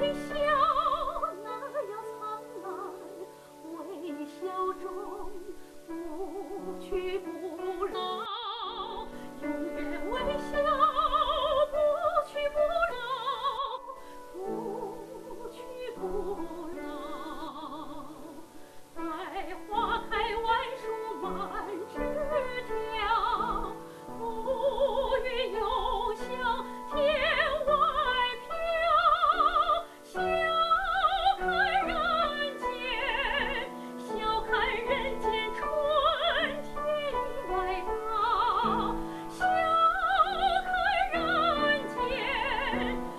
微笑那样灿烂微笑中不屈不挠永远微笑不屈不挠不屈不 Thank you.